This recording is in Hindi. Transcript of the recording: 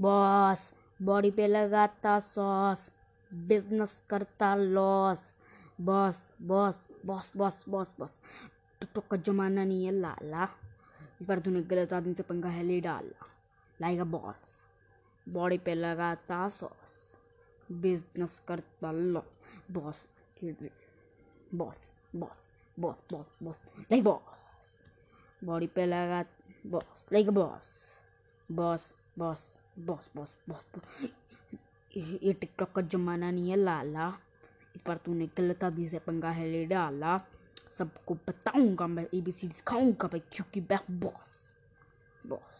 बॉस, बॉडी पे लगाता सॉस, बिज़नेस करता loss. Boss boss boss boss boss boss. TikTok का जमाना नहीं है, लाला। इस बार तूने गलत आदमी से पंगा है, ले डाला। लाएगा बॉस। बॉडी पे लगाता सॉस, बिज़नेस करता loss boss boss boss boss boss boss. Like boss. Body पे लगा, boss. Like boss. Boss boss. Boss boss boss ये टिकटॉक का जमाना नहीं है, लाला। इस बार तूने गलत आदमी से पंगा है, ले डाला। सबको बताऊँगा, मैं ए बी सी डी सिखाऊँगा भाई, क्योंकि बॉस। बॉस।